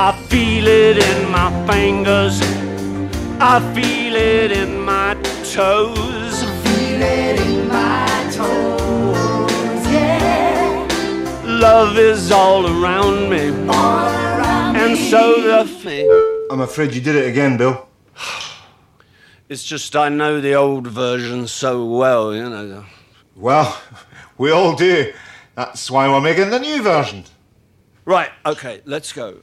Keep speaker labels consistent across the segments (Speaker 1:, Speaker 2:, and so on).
Speaker 1: I feel it in my fingers. I feel it in my toes.
Speaker 2: Feel it in my toes, yeah.
Speaker 1: Love is all around me,
Speaker 2: All around
Speaker 1: and
Speaker 2: me.
Speaker 1: so the thing.
Speaker 3: I'm afraid you did it again, Bill.
Speaker 1: It's just I know the old version so well, you know.
Speaker 3: Well, we all do. That's why we're making the new version.
Speaker 1: Right, okay, let's go.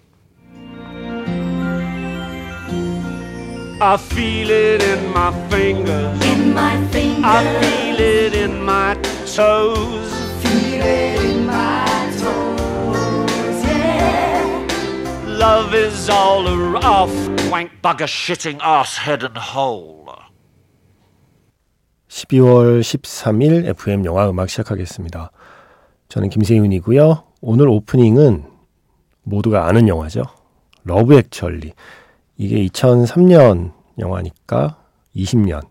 Speaker 1: I feel it in my fingers.
Speaker 2: in my fingers.
Speaker 1: I feel it in my toes.
Speaker 2: Feel it in my toes, yeah.
Speaker 1: Love is all a off. Wank bugger shitting ass head and hole.
Speaker 4: 12월 13일 FM 영화 음악 시작하겠습니다. 저는 김세윤이고요. 오늘 오프닝은 모두가 아는 영화죠. Love Actually. 이게 2003년 영화니까 20년.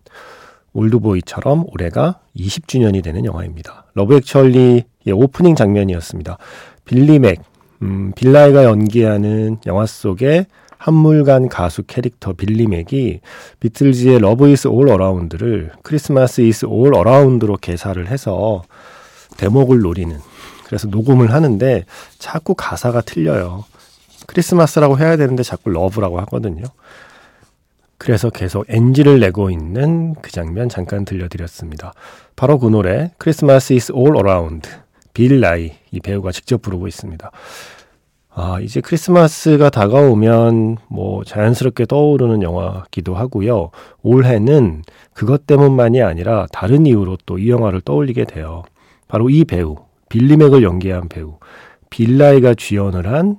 Speaker 4: 올드보이처럼 올해가 20주년이 되는 영화입니다. Love Actually의 오프닝 장면이었습니다. 빌리 맥, 음, 빌 나이가 연기하는 영화 속의 한물간 가수 캐릭터 빌리 맥이 비틀즈의 Love Is All Around를 Christmas Is All Around로 개사를 해서 대목을 노리는 그래서 녹음을 하는데 자꾸 가사가 틀려요. 크리스마스라고 해야 되는데 자꾸 love라고 하거든요. 그래서 계속 NG를 내고 있는 그 장면 잠깐 들려드렸습니다. 바로 그 노래 Christmas is all around 빌 나이 이 배우가 직접 부르고 있습니다. 아, 이제 크리스마스가 다가오면 뭐 자연스럽게 떠오르는 영화기도 하고요. 올해는 그것 때문만이 아니라 다른 이유로 또 이 영화를 떠올리게 돼요. 바로 이 배우, 빌리 맥을 연기한 배우, 빌 나이가 주연을 한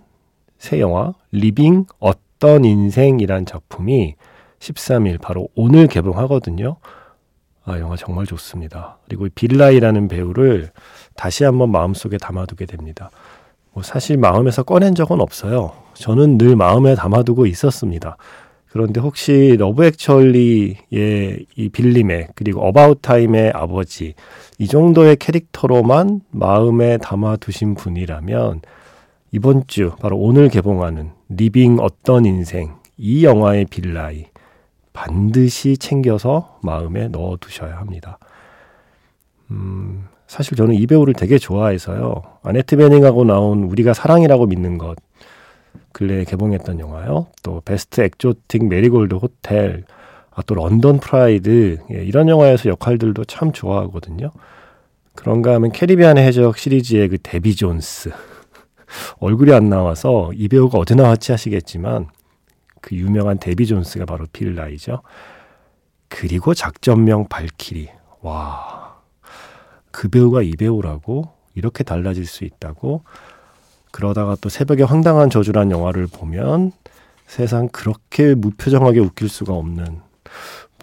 Speaker 4: 새 영화 Living 어떤 인생이란 작품이 13일 바로 오늘 개봉하거든요. 아, 영화 정말 좋습니다. 그리고 이 빌 나이라는 배우를 다시 한번 마음속에 담아두게 됩니다. 뭐 사실 마음에서 꺼낸 적은 없어요. 저는 늘 마음에 담아두고 있었습니다. 그런데 혹시 Love Actually의 이 빌리맥 그리고 About Time의 아버지 이 정도의 캐릭터로만 마음에 담아두신 분이라면 이번 주 바로 오늘 개봉하는 Living 어떤 인생 이 영화의 빌 나이 반드시 챙겨서 마음에 넣어 두셔야 합니다. 음, 사실 저는 이 배우를 되게 좋아해서요. 아네트 베닝하고 나온 우리가 사랑이라고 믿는 것 근래에 개봉했던 영화요. 또 Best Exotic Marigold Hotel, 아, 또 런던 Pride 예, 이런 영화에서 역할들도 참 좋아하거든요. 그런가 하면 캐리비안의 해적 시리즈의 그 데비 존스 얼굴이 안 나와서 이 배우가 어디 나왔지 하시겠지만 그 유명한 데비 존스가 바로 빌 나이죠. 그리고 작전명 발키리 와. 그 배우가 이 배우라고 이렇게 달라질 수 있다고 그러다가 또 새벽에 황당한 저주란 영화를 보면 세상 그렇게 무표정하게 웃길 수가 없는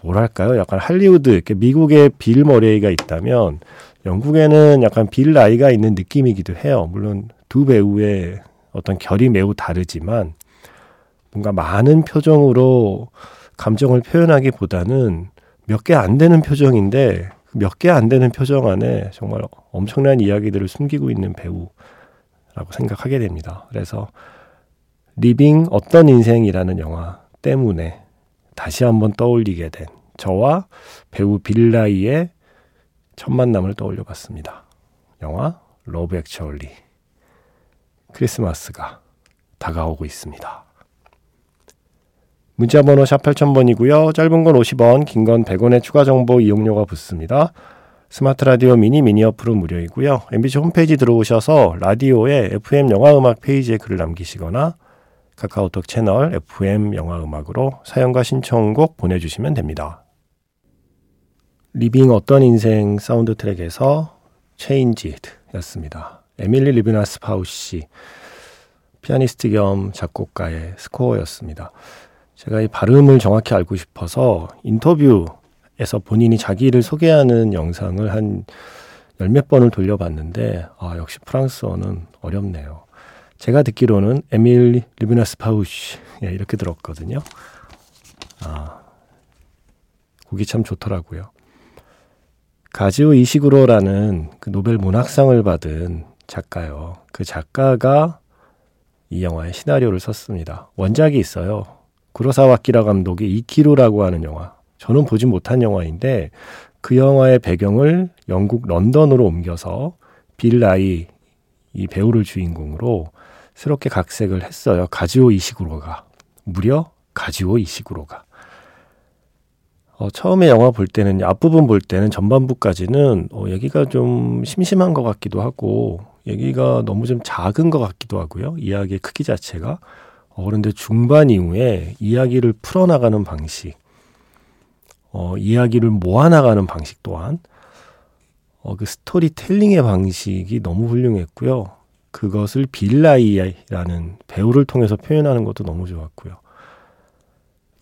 Speaker 4: 뭐랄까요? 약간 할리우드 이렇게 미국에 빌 머레이가 있다면 영국에는 약간 빌 라이가 있는 느낌이기도 해요. 물론 두 배우의 어떤 결이 매우 다르지만 뭔가 많은 표정으로 감정을 표현하기보다는 몇 개 안 되는 표정인데 몇 개 안 되는 표정 안에 정말 엄청난 이야기들을 숨기고 있는 배우라고 생각하게 됩니다. 그래서 Living 어떤 인생이라는 영화 때문에 다시 한번 떠올리게 된 저와 배우 빌 나이의 첫 만남을 떠올려 봤습니다. 영화 Love Actually 크리스마스가 다가오고 있습니다. 문자 번호 샵 8000번이고요. 짧은 건 50원, 긴 건 100원의 추가 정보 이용료가 붙습니다. 스마트 라디오 미니 미니 어플은 무료이고요. MBC 홈페이지 들어오셔서 라디오에 FM 영화 음악 페이지에 글을 남기시거나 카카오톡 채널 FM 영화 음악으로 사연과 신청곡 보내 주시면 됩니다. Living 어떤 인생 사운드 트랙에서 Changed였습니다. 에밀리 리비나스 파우시 피아니스트 겸 작곡가의 스코어였습니다. 제가 이 발음을 정확히 알고 싶어서 인터뷰에서 본인이 자기를 소개하는 영상을 한 열 몇 번을 돌려봤는데 아 역시 프랑스어는 어렵네요. 제가 듣기로는 에밀 리비나스 파우시 예, 이렇게 들었거든요. 아 곡이 참 좋더라고요. 가즈오 이시구로라는 그 노벨 문학상을 받은 작가요. 그 작가가 이 영화의 시나리오를 썼습니다. 원작이 있어요. 구로사와 아키라 감독의 生きる라고 하는 영화. 저는 보지 못한 영화인데 그 영화의 배경을 영국 런던으로 옮겨서 빌 라이 이 배우를 주인공으로 새롭게 각색을 했어요. 가지오 이시구로가. 무려 가지오 이시구로가. 어, 처음에 영화 볼 때는 앞부분 볼 때는 전반부까지는 어, 얘기가 좀 심심한 것 같기도 하고 얘기가 너무 좀 작은 것 같기도 하고요. 이야기의 크기 자체가. 어, 그런데 중반 이후에 이야기를 풀어나가는 방식, 어, 이야기를 모아나가는 방식 또한 어, 그 스토리텔링의 방식이 너무 훌륭했고요. 그것을 빌라이라는 배우를 통해서 표현하는 것도 너무 좋았고요.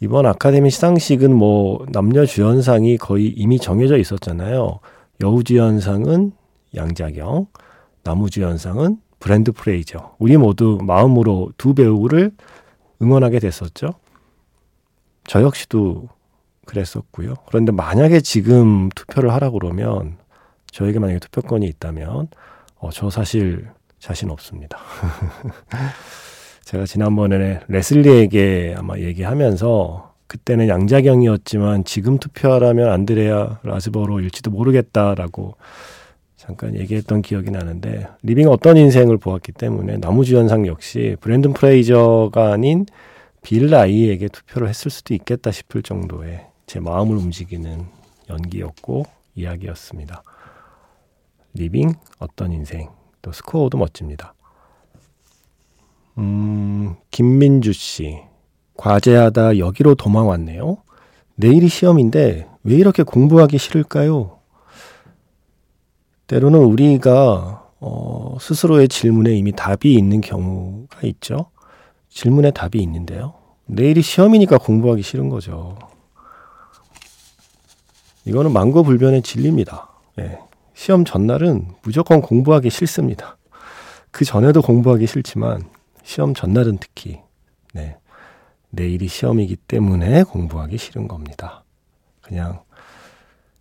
Speaker 4: 이번 아카데미 시상식은 뭐 남녀 주연상이 거의 이미 정해져 있었잖아요. 여우 주연상은 양자경, 나무주연상은 브랜드 프레이저. 우리 모두 마음으로 두 배우를 응원하게 됐었죠. 저 역시도 그랬었고요. 그런데 만약에 지금 투표를 하라 그러면 저에게 만약에 투표권이 있다면 어, 저 사실 자신 없습니다. 제가 지난번에 레슬리에게 아마 얘기하면서 그때는 양자경이었지만 지금 투표하라면 안드레아 라이즈버로일지도 모르겠다라고 잠깐 얘기했던 기억이 나는데 Living 어떤 인생을 보았기 때문에 남우주연상 역시 브랜든 프레이저가 아닌 빌 나이에게 투표를 했을 수도 있겠다 싶을 정도의 제 마음을 움직이는 연기였고 이야기였습니다. Living 어떤 인생 또 스코어도 멋집니다. 음, 김민주 씨. 과제하다 여기로 도망 왔네요. 내일이 시험인데 왜 이렇게 공부하기 싫을까요? 때로는 우리가 어, 스스로의 질문에 이미 답이 있는 경우가 있죠. 질문에 답이 있는데요. 내일이 시험이니까 공부하기 싫은 거죠. 이거는 망고불변의 진리입니다. 예. 시험 전날은 무조건 공부하기 싫습니다. 그 전에도 공부하기 싫지만 시험 전날은 특히 네. 내일이 시험이기 때문에 공부하기 싫은 겁니다. 그냥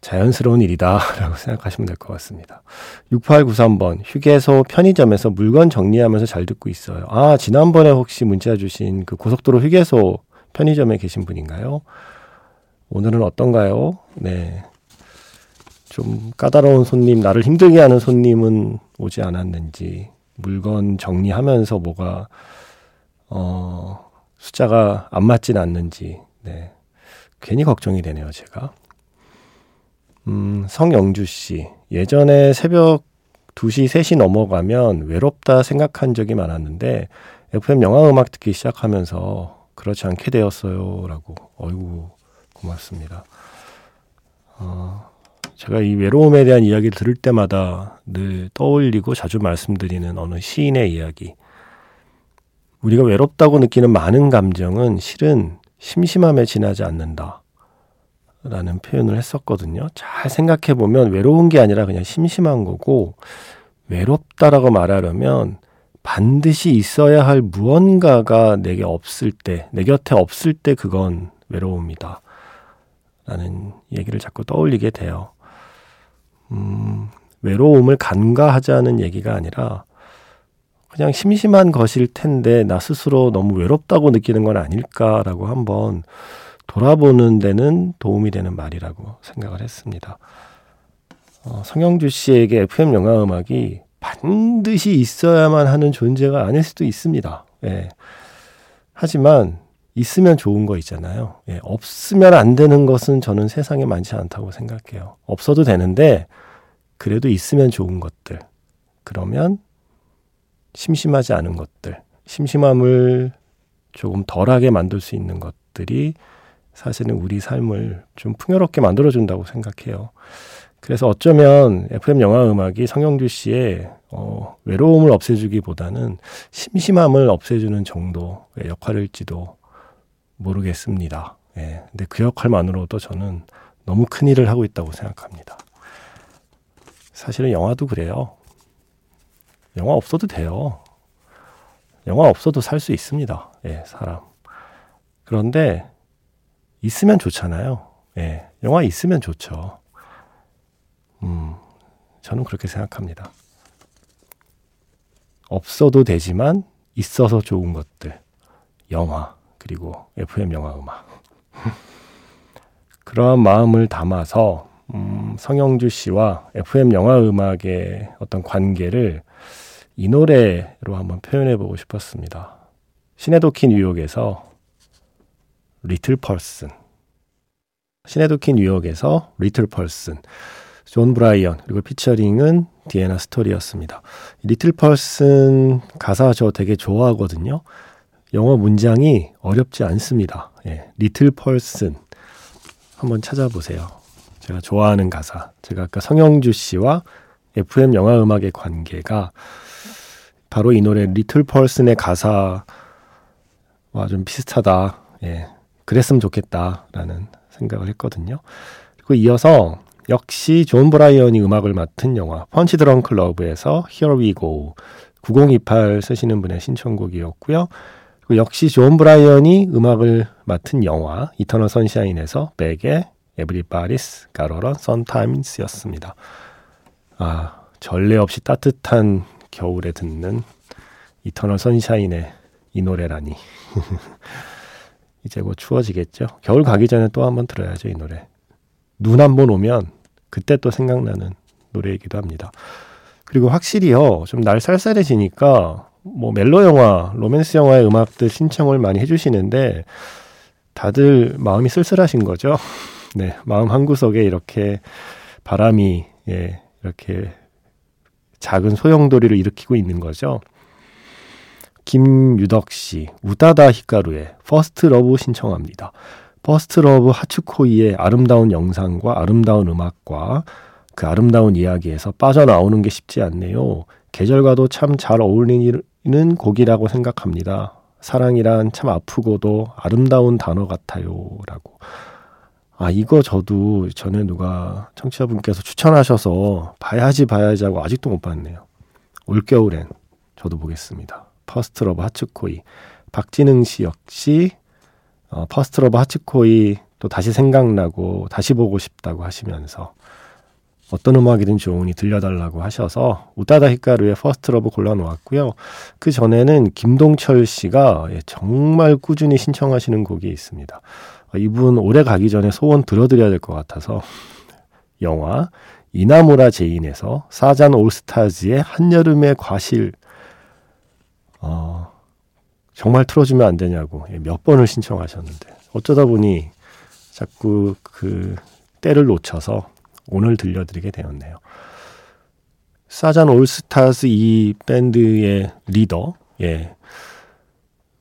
Speaker 4: 자연스러운 일이다라고 생각하시면 될 것 같습니다. 6893번 휴게소 편의점에서 물건 정리하면서 잘 듣고 있어요. 아 지난번에 혹시 문자 주신 그 고속도로 휴게소 편의점에 계신 분인가요? 오늘은 어떤가요? 네. 좀 까다로운 손님, 나를 힘들게 하는 손님은 오지 않았는지, 물건 정리하면서 뭐가, 어, 숫자가 안 맞진 않는지, 네. 괜히 걱정이 되네요, 제가. 음, 성영주 씨. 예전에 새벽 2시, 3시 넘어가면 외롭다 생각한 적이 많았는데, FM 영화 음악 듣기 시작하면서 그렇지 않게 되었어요. 라고. 어이구, 고맙습니다. 어, 제가 이 외로움에 대한 이야기를 들을 때마다 늘 떠올리고 자주 말씀드리는 어느 시인의 이야기. 우리가 외롭다고 느끼는 많은 감정은 실은 심심함에 지나지 않는다. 라는 표현을 했었거든요. 잘 생각해 보면 외로운 게 아니라 그냥 심심한 거고, 외롭다라고 말하려면 반드시 있어야 할 무언가가 내게 없을 때, 내 곁에 없을 때 그건 외로움이다. 라는 얘기를 자꾸 떠올리게 돼요. 음, 외로움을 간과하자는 얘기가 아니라 그냥 심심한 것일 텐데 나 스스로 너무 외롭다고 느끼는 건 아닐까라고 한번 돌아보는 데는 도움이 되는 말이라고 생각을 했습니다. 어, 성영주 씨에게 FM 영화 음악이 반드시 있어야만 하는 존재가 아닐 수도 있습니다. 예. 하지만 있으면 좋은 거 있잖아요. 예, 없으면 안 되는 것은 저는 세상에 많지 않다고 생각해요. 없어도 되는데 그래도 있으면 좋은 것들. 그러면 심심하지 않은 것들, 심심함을 조금 덜하게 만들 수 있는 것들이 사실은 우리 삶을 좀 풍요롭게 만들어준다고 생각해요. 그래서 어쩌면 FM 영화 음악이 성영주 씨의 어, 외로움을 없애주기보다는 심심함을 없애주는 정도의 역할일지도 모르겠습니다. 예. 근데 그 역할만으로도 저는 너무 큰 일을 하고 있다고 생각합니다. 사실은 영화도 그래요. 영화 없어도 돼요. 영화 없어도 살 수 있습니다. 예, 사람. 그런데 있으면 좋잖아요. 예, 영화 있으면 좋죠. 음, 저는 그렇게 생각합니다. 없어도 되지만 있어서 좋은 것들, 영화, 그리고 FM 영화 음악. 그러한 마음을 담아서 음, 성영주 씨와 FM 영화 음악의 어떤 관계를 이 노래로 한번 표현해 보고 싶었습니다. 시네도키 뉴욕에서 Little Person 시네도키 뉴욕에서 Little Person 존 브라이언 그리고 피처링은 디에나 스토레이였습니다. Little Person 가사 저 되게 좋아하거든요. 영어 문장이 어렵지 않습니다. 예, Little Person 한번 찾아보세요. 제가 좋아하는 가사. 제가 아까 성영주 씨와 FM 영화 음악의 관계가 바로 이 노래 Little Person의 가사와 좀 비슷하다. 예. 그랬으면 좋겠다라는 생각을 했거든요. 그리고 이어서 역시 존 브라이언이 음악을 맡은 영화 펀치 드렁크 러브에서 Here We Go 9028 쓰시는 분의 신청곡이었고요. 그리고 역시 존 브라이언이 음악을 맡은 영화 이터널 선샤인에서 Everybody's Got a Sometimes였습니다. 아 전례 없이 따뜻한 겨울에 듣는 이터널 선샤인의 이 노래라니. 이제 뭐 추워지겠죠. 겨울 가기 전에 또 한 번 들어야죠, 이 노래. 눈 한 번 오면 그때 또 생각나는 노래이기도 합니다. 그리고 확실히요, 좀 날 쌀쌀해지니까 뭐 멜로 영화, 로맨스 영화의 음악들 신청을 많이 해주시는데 다들 마음이 쓸쓸하신 거죠. 네, 마음 한 구석에 이렇게 바람이 예, 이렇게 작은 소용돌이를 일으키고 있는 거죠. 김유덕 씨, 우타다 히카루의 First Love 신청합니다. First Love 初恋의 아름다운 영상과 아름다운 음악과 그 아름다운 이야기에서 빠져나오는 게 쉽지 않네요. 계절과도 참 잘 어울리는 곡이라고 생각합니다. 사랑이란 참 아프고도 아름다운 단어 같아요. 라고. 아, 이거 저도 전에 누가 청취자분께서 추천하셔서 봐야지 봐야지 하고 아직도 못 봤네요. 올겨울엔 저도 보겠습니다. First Love 初恋. 박진흥 씨 역시 어, First Love 初恋 또 다시 생각나고 다시 보고 싶다고 하시면서 어떤 음악이든 좋으니 들려달라고 하셔서 우타다 히카루의 First Love 골라놓았고요. 그 전에는 김동철 씨가 예, 정말 꾸준히 신청하시는 곡이 있습니다. 아, 이분 올해 가기 전에 소원 들어드려야 될 것 같아서 영화 이나무라 제인에서 사잔 올스타즈의 한여름의 과실 어, 정말 틀어주면 안 되냐고 예, 몇 번을 신청하셨는데 어쩌다 보니 자꾸 그 때를 놓쳐서 오늘 들려드리게 되었네요. 사잔 올스타즈 이 밴드의 리더 예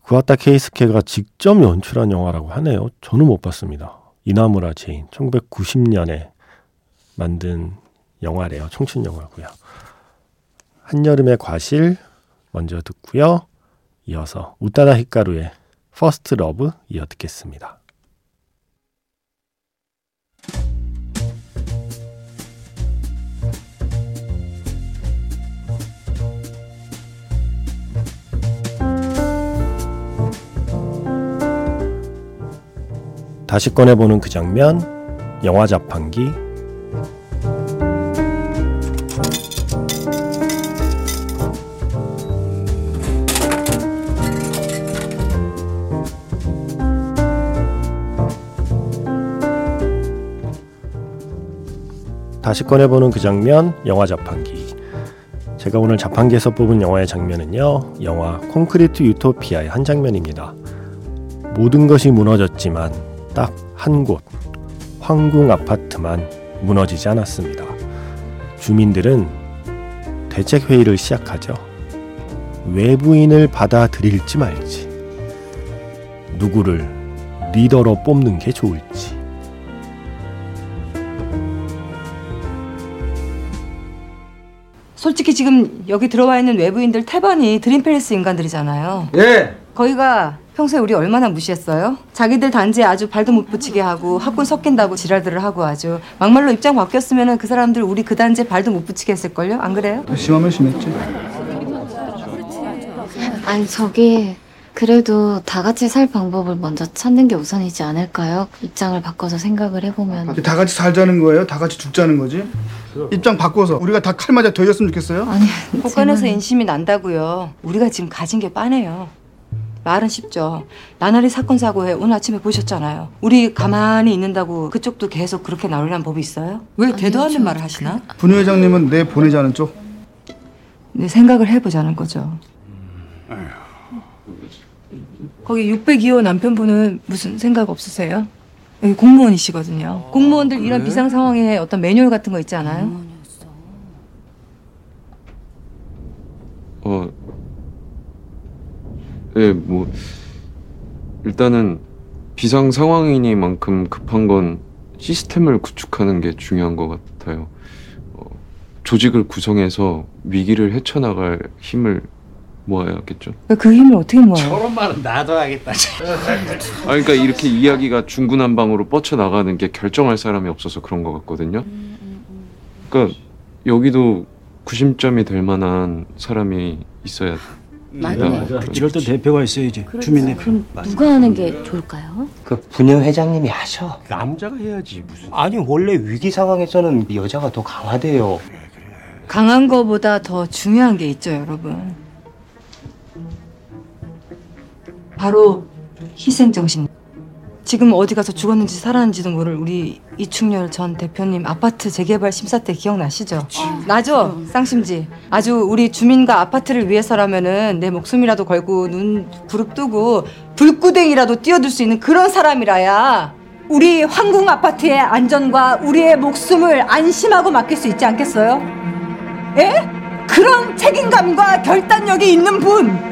Speaker 4: 구와타 케이스케가 직접 연출한 영화라고 하네요. 저는 못 봤습니다. 이나무라 제인 1990년에 만든 영화래요. 청춘 영화고요. 한여름의 과실 먼저 듣고요. 이어서 우타다 히카루의 First Love 이어 듣겠습니다. 다시 꺼내보는 그 장면, 영화 자판기. 다시 꺼내보는 그 장면, 영화 자판기. 제가 오늘 자판기에서 뽑은 영화의 장면은요, 영화 콘크리트 유토피아의 한 장면입니다. 모든 것이 무너졌지만 딱 한 곳, 황궁 아파트만 무너지지 않았습니다. 주민들은 대책회의를 시작하죠. 외부인을 받아들일지 말지, 누구를 리더로 뽑는 게 좋을지.
Speaker 5: 솔직히 지금 여기 들어와 있는 외부인들 태반이 드림팰리스 인간들이잖아요.
Speaker 6: 예.
Speaker 5: 거기가 평소에 우리 얼마나 무시했어요? 자기들 단지에 아주 발도 못 붙이게 하고 학군 섞인다고 지랄들을 하고 아주 막말로 입장 바뀌었으면 그 사람들 우리 그 단지에 발도 못 붙이게 했을걸요? 안 그래요?
Speaker 6: 심하면 심했지.
Speaker 7: 아니 저기 그
Speaker 6: 그래도 다 같이 살 방법을 먼저 찾는 게 우선이지 않을까요? 입장을 바꿔서 생각을 해보면
Speaker 7: 다 같이 살자는 거예요? 다 같이 죽자는 거지? 입장 바꿔서 우리가 다 칼 맞아 되었으면 좋겠어요?
Speaker 6: 아니
Speaker 5: 법관에서
Speaker 6: 제 말은-
Speaker 5: 인심이 난다고요. 우리가 지금 가진 게 빠네요. 말은 쉽죠. 나날이 사건 사고에 오늘 아침에 보셨잖아요. 우리 가만히 있는다고 그쪽도 계속 그렇게 나오려는 법이 있어요? 왜 대도 않는 말을 하시나?
Speaker 7: 분 회장님은 내 보내자는 쪽?
Speaker 5: 네, 생각을 해보자는 거죠. 거기 602호 남편분은 무슨 생각 없으세요? 여기 공무원이시거든요. 공무원들 이런 비상 상황에 어떤 매뉴얼 같은 거 있지 않아요?
Speaker 8: 어, 예, 뭐 일단은 비상 상황이니만큼 급한 건 시스템을 구축하는 게 중요한 것 같아요. 어, 조직을 구성해서 위기를 헤쳐나갈 힘을 모아야겠죠.
Speaker 5: 그 힘을 어떻게 모아요?
Speaker 9: 저런 말은 나도 하겠다.
Speaker 8: 아, 그러니까 이렇게 이야기가 중구난방으로 뻗쳐 나가는 게 결정할 사람이 없어서 그런 것 같거든요. 그러니까 여기도 구심점이 될 만한 사람이 있어야
Speaker 6: 맞네.
Speaker 9: 이럴 때 대표가 있어야지. 주민 대표.
Speaker 6: 그럼 누가 하는 게 좋을까요?
Speaker 10: 그 분녀 회장님이 하셔.
Speaker 9: 남자가 해야지 무슨.
Speaker 10: 아니 원래 위기 상황에서는 여자가 더 강하대요.
Speaker 5: 강한 거보다 더 중요한 게 있죠, 여러분. 바로 희생정신. 지금 어디 가서 죽었는지 살았는지도 모를 우리 이충렬 전 대표님 아파트 재개발 심사 때 기억나시죠? 나죠, 쌍심지. 아주 우리 주민과 아파트를 위해서라면은 내 목숨이라도 걸고 눈 부릅 뜨고 불구덩이라도 뛰어들 수 있는 그런 사람이라야 우리 황궁 아파트의 안전과 우리의 목숨을 안심하고 맡길 수 있지 않겠어요? 에? 그런 책임감과 결단력이 있는 분.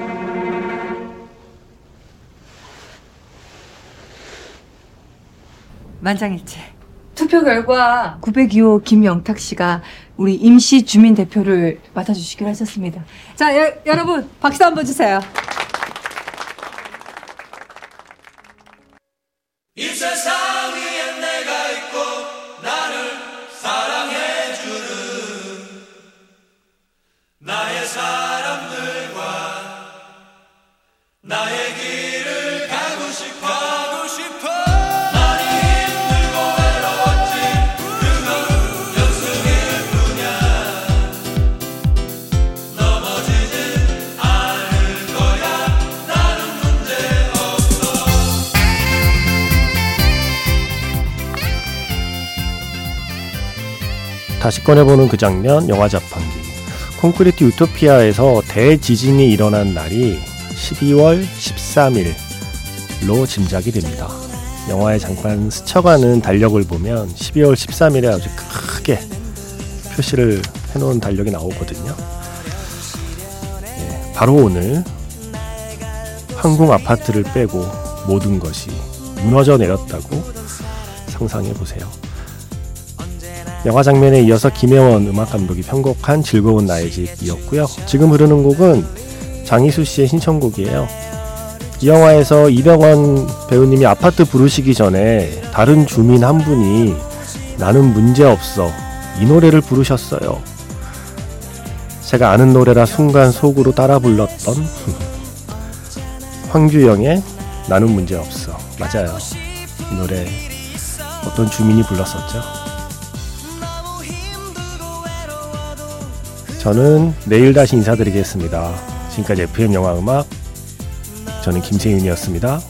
Speaker 5: 만장일치. 투표 결과 902호 김영탁 씨가 우리 임시 주민 대표를 맡아주시기로 하셨습니다. 자, 여, 여러분 박수 한번 주세요.
Speaker 4: 다시 꺼내보는 그 장면 영화 자판기 콘크리트 유토피아에서 대지진이 일어난 날이 12월 13일로 짐작이 됩니다. 영화에 잠깐 스쳐가는 달력을 보면 12월 13일에 아주 크게 표시를 해놓은 달력이 나오거든요. 예, 바로 오늘 항공 아파트를 빼고 모든 것이 무너져 내렸다고 상상해 보세요. 영화 장면에 이어서 김혜원 음악 감독이 편곡한 즐거운 나의 집이었고요. 지금 흐르는 곡은 장희수 씨의 신청곡이에요. 이 영화에서 이병헌 배우님이 아파트 부르시기 전에 다른 주민 한 분이 나는 문제 없어 이 노래를 부르셨어요. 제가 아는 노래라 순간 속으로 따라 불렀던 황규영의 나는 문제 없어 맞아요. 이 노래 어떤 주민이 불렀었죠. 저는 내일 다시 인사드리겠습니다. 지금까지 FM 영화 음악 저는 김세윤이었습니다.